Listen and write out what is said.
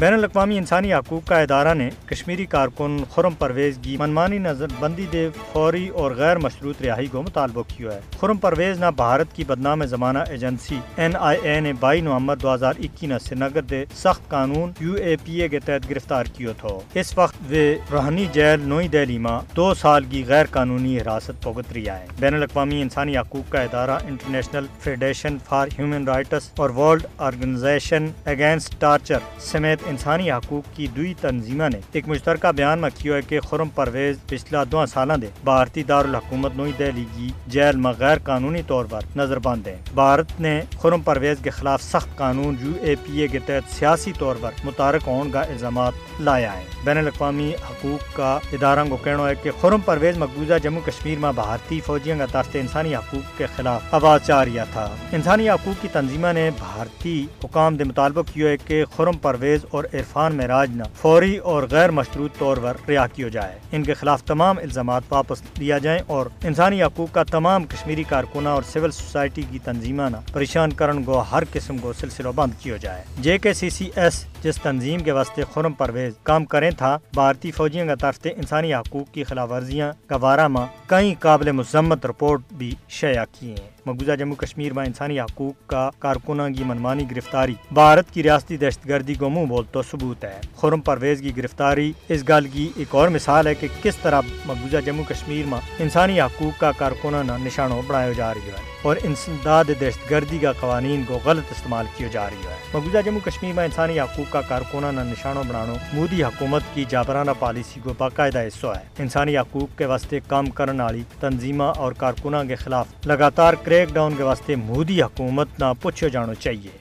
بین الاقوامی انسانی حقوق کا ادارہ نے کشمیری کارکن خرم پرویز کی منمانی نظر بندی دے فوری اور غیر مشروط رہائی کو مطالبہ کیا ہے۔ خرم پرویز نہ بھارت کی بدنام زمانہ ایجنسی این آئی اے نے بائی نومبر دو ہزار اکی نہ سری نگر دے سخت قانون یو اے پی اے کے تحت گرفتار کیا تھا۔ اس وقت وہ روحانی جیل نوئی دہلی میں دو سال کی غیر قانونی حراست بھگت رہا ہے۔ بین الاقوامی انسانی حقوق کا ادارہ international federation for human rights اور ورلڈ آرگنائزیشن اگینسٹ ٹارچر سمیت انسانی حقوق کی دوئی تنظیمہ نے ایک مشترکہ بیان میں کیا ہے کہ خرم پرویز پچھلا دو سالہ دے بھارتی دارالحکومت نوئی دہلی کی جیل میں غیر قانونی طور پر نظر بند ہے بھارت نے خرم پرویز کے خلاف سخت قانون یو اے پی اے کے تحت سیاسی طور پر متارک ہونے کا الزامات لایا ہے۔ بین الاقوامی حقوق کا ادارہ کو کہنا ہے کہ خرم پرویز مقبوضہ جموں کشمیر میں بھارتی فوجیوں کا طرف انسانی حقوق کے خلاف آواز چاہ رہا تھا۔ انسانی حقوق کی تنظیمہ نے بھارتی حکام دے مطالبہ کیا ہے کہ خرم پرویز اور عرفان معراج نہ فوری اور غیر مشروط طور پر رہا کیا جائے۔ ان کے خلاف تمام الزامات واپس لیا جائیں اور انسانی حقوق کا تمام کشمیری کارکنہ اور سول سوسائٹی کی تنظیمہ نہ پریشان کرن کو ہر قسم کو سلسلہ بند کیا جائے۔ جے کے سی سی ایس جس تنظیم کے واسطے خرم پرویز کام کریں تھا، بھارتی فوجیوں کا طرف انسانی حقوق کی خلاف ورزیاں کا بارہ ماہ کئی قابل مذمت رپورٹ بھی شائع کی ہیں۔ مقبوضہ جموں کشمیر میں انسانی حقوق کا کارکنہ کی منمانی گرفتاری، بھارت کی ریاستی دہشت گردی کو منہ بول تو ثبوت ہے۔ خرم پرویز کی گرفتاری۔ اس گل کی ایک اور مثال ہے کہ کس طرح مقبوضہ جموں کشمیر میں انسانی حقوق کا کارکنہ نشانوں بڑھایا جا رہی ہے اور انسداد دہشت گردی کا قوانین کو غلط استعمال کیا جا رہی ہے۔ مقبوضہ جموں کشمیر میں انسانی حقوق کا کارکنہ نشانوں بنانا مودی حکومت کی جابرانہ پالیسی کو باقاعدہ حصہ ہے۔ انسانی حقوق کے واسطے کام کرنے والی تنظیمہ اور کارکنہ کے خلاف لگاتار کریک ڈاؤن کے واسطے مودی حکومت نہ پوچھے جانا چاہیے۔